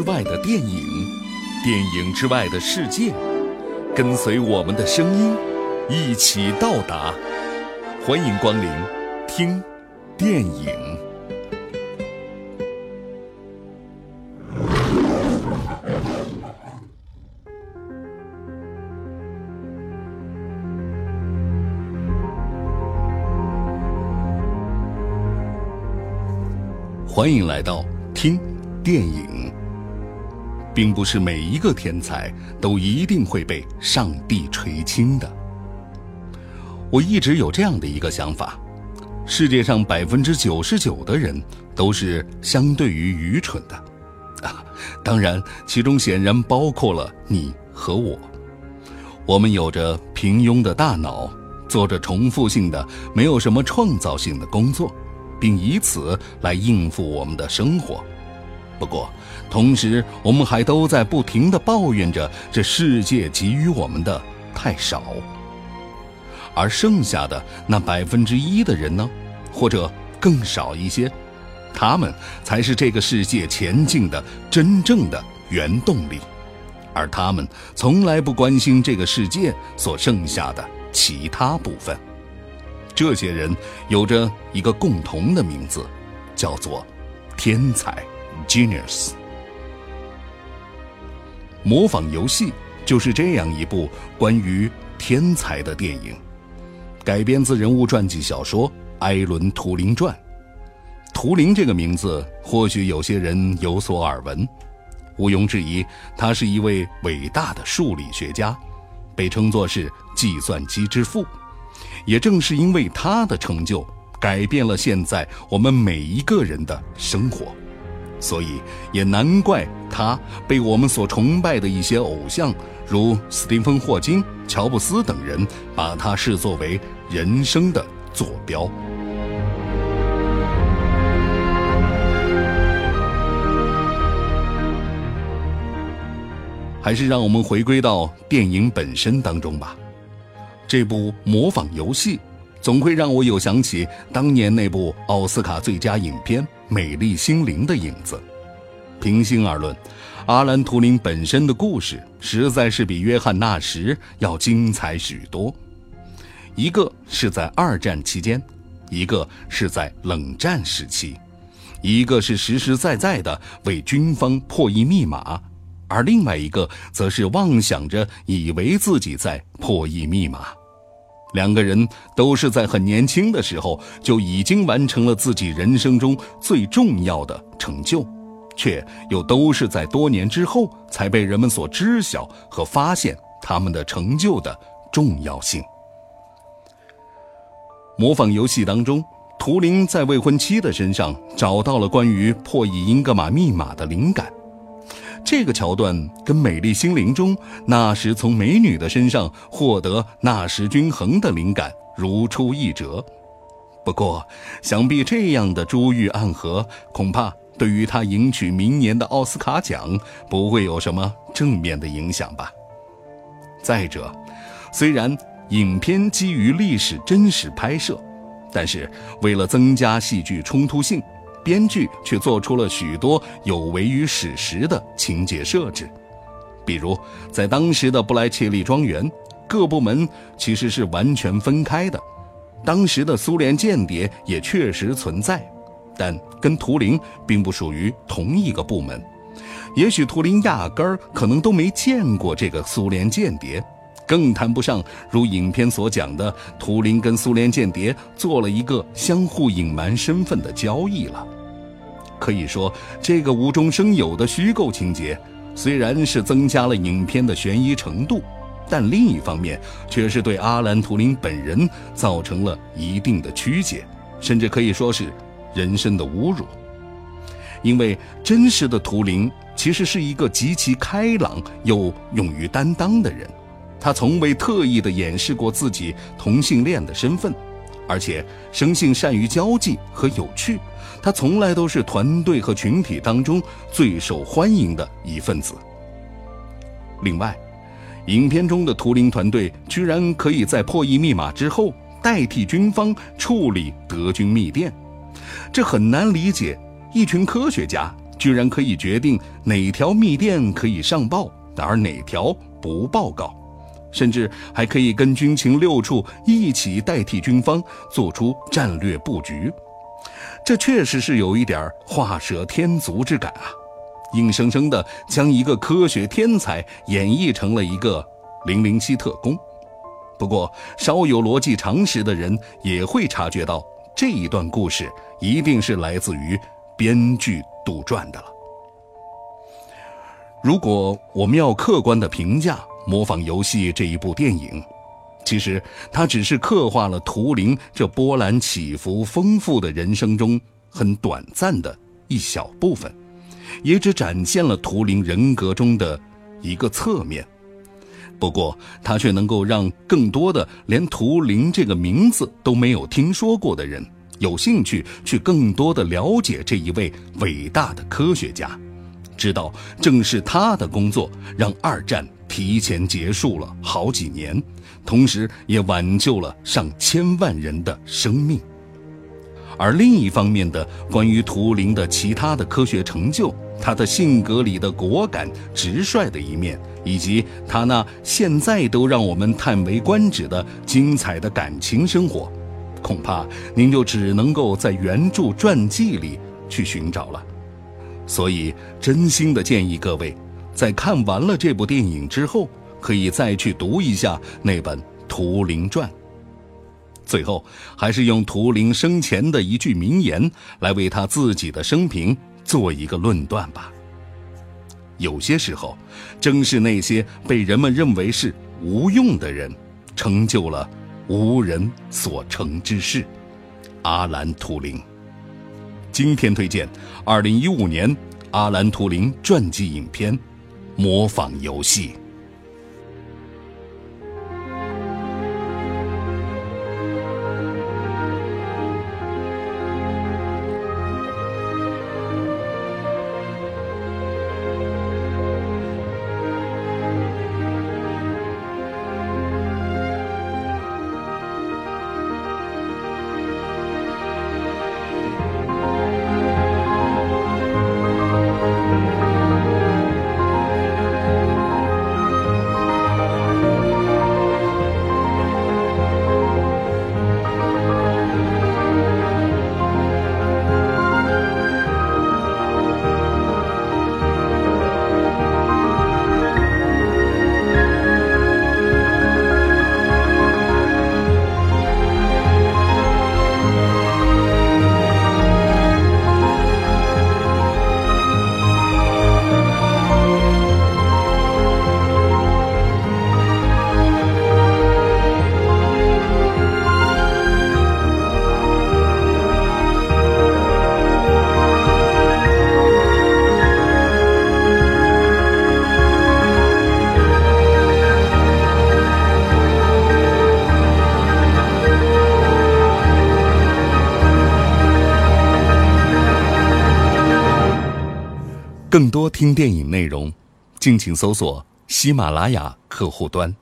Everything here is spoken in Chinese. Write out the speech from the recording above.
之外的电影，电影之外的世界，跟随我们的声音，一起到达。欢迎光临，听电影。欢迎来到听电影。并不是每一个天才都一定会被上帝垂青的。我一直有这样的一个想法：世界上百分之九十九的人都是相对于愚蠢的，啊，当然其中显然包括了你和我。我们有着平庸的大脑，做着重复性的、没有什么创造性的工作。并以此来应付我们的生活。不过，同时我们还都在不停地抱怨着这世界给予我们的太少。而剩下的那百分之一的人呢，或者更少一些，他们才是这个世界前进的真正的原动力，而他们从来不关心这个世界所剩下的其他部分。这些人有着一个共同的名字，叫做“天才 ”（genius）。模仿游戏就是这样一部关于天才的电影，改编自人物传记小说《埃伦·图灵传》。图灵这个名字，或许有些人有所耳闻。毋庸置疑，他是一位伟大的数理学家，被称作是“计算机之父”。也正是因为他的成就，改变了现在我们每一个人的生活，所以也难怪他被我们所崇拜的一些偶像，如斯蒂芬·霍金、乔布斯等人，把他视作为人生的坐标。还是让我们回归到电影本身当中吧。这部模仿游戏，总会让我有想起当年那部奥斯卡最佳影片《美丽心灵》的影子。平心而论，阿兰·图灵本身的故事实在是比约翰·纳什要精彩许多。一个是在二战期间，一个是在冷战时期，一个是实实在在的为军方破译密码，而另外一个则是妄想着以为自己在破译密码。两个人都是在很年轻的时候就已经完成了自己人生中最重要的成就，却又都是在多年之后才被人们所知晓和发现他们的成就的重要性。模仿游戏当中，图灵在未婚妻的身上找到了关于破译英格玛密码的灵感。这个桥段跟《美丽心灵》中纳什从美女的身上获得纳什均衡的灵感如出一辙。不过，想必这样的珠玉暗合，恐怕对于他赢取明年的奥斯卡奖不会有什么正面的影响吧。再者，虽然影片基于历史真实拍摄，但是为了增加戏剧冲突性。编剧却做出了许多有违于史实的情节设置，比如在当时的布莱切利庄园，各部门其实是完全分开的。当时的苏联间谍也确实存在，但跟图灵并不属于同一个部门。也许图灵压根儿可能都没见过这个苏联间谍。更谈不上如影片所讲的，图灵跟苏联间谍做了一个相互隐瞒身份的交易了。可以说，这个无中生有的虚构情节，虽然是增加了影片的悬疑程度，但另一方面却是对阿兰·图灵本人造成了一定的曲解，甚至可以说是人生的侮辱。因为真实的图灵其实是一个极其开朗又勇于担当的人。他从未特意地掩饰过自己同性恋的身份，而且生性善于交际和有趣。他从来都是团队和群体当中最受欢迎的一份子。另外，影片中的图灵团队居然可以在破译密码之后代替军方处理德军密电，这很难理解。一群科学家居然可以决定哪条密电可以上报，而哪条不报告，甚至还可以跟军情六处一起代替军方做出战略布局。这确实是有一点画蛇添足之感啊！硬生生的将一个科学天才演绎成了一个零零七特工。不过，稍有逻辑常识的人也会察觉到，这一段故事一定是来自于编剧杜撰的了。如果我们要客观的评价《模仿游戏》这一部电影，其实它只是刻画了图灵这波澜起伏、丰富的人生中很短暂的一小部分，也只展现了图灵人格中的一个侧面。不过，它却能够让更多的连图灵这个名字都没有听说过的人有兴趣去更多的了解这一位伟大的科学家，知道正是他的工作让二战提前结束了好几年。同时，也挽救了上千万人的生命。而另一方面的关于图灵的其他的科学成就，他的性格里的果敢直率的一面，以及他那现在都让我们叹为观止的精彩的感情生活，恐怕您就只能够在原著传记里去寻找了。所以，真心的建议各位，在看完了这部电影之后。可以再去读一下那本《图灵传》。最后，还是用图灵生前的一句名言来为他自己的生平做一个论断吧。有些时候，正是那些被人们认为是无用的人，成就了无人所成之事。阿兰·图灵。今天推荐二零一五年阿兰·图灵传记影片《模仿游戏》。更多听电影内容，敬请搜索喜马拉雅客户端。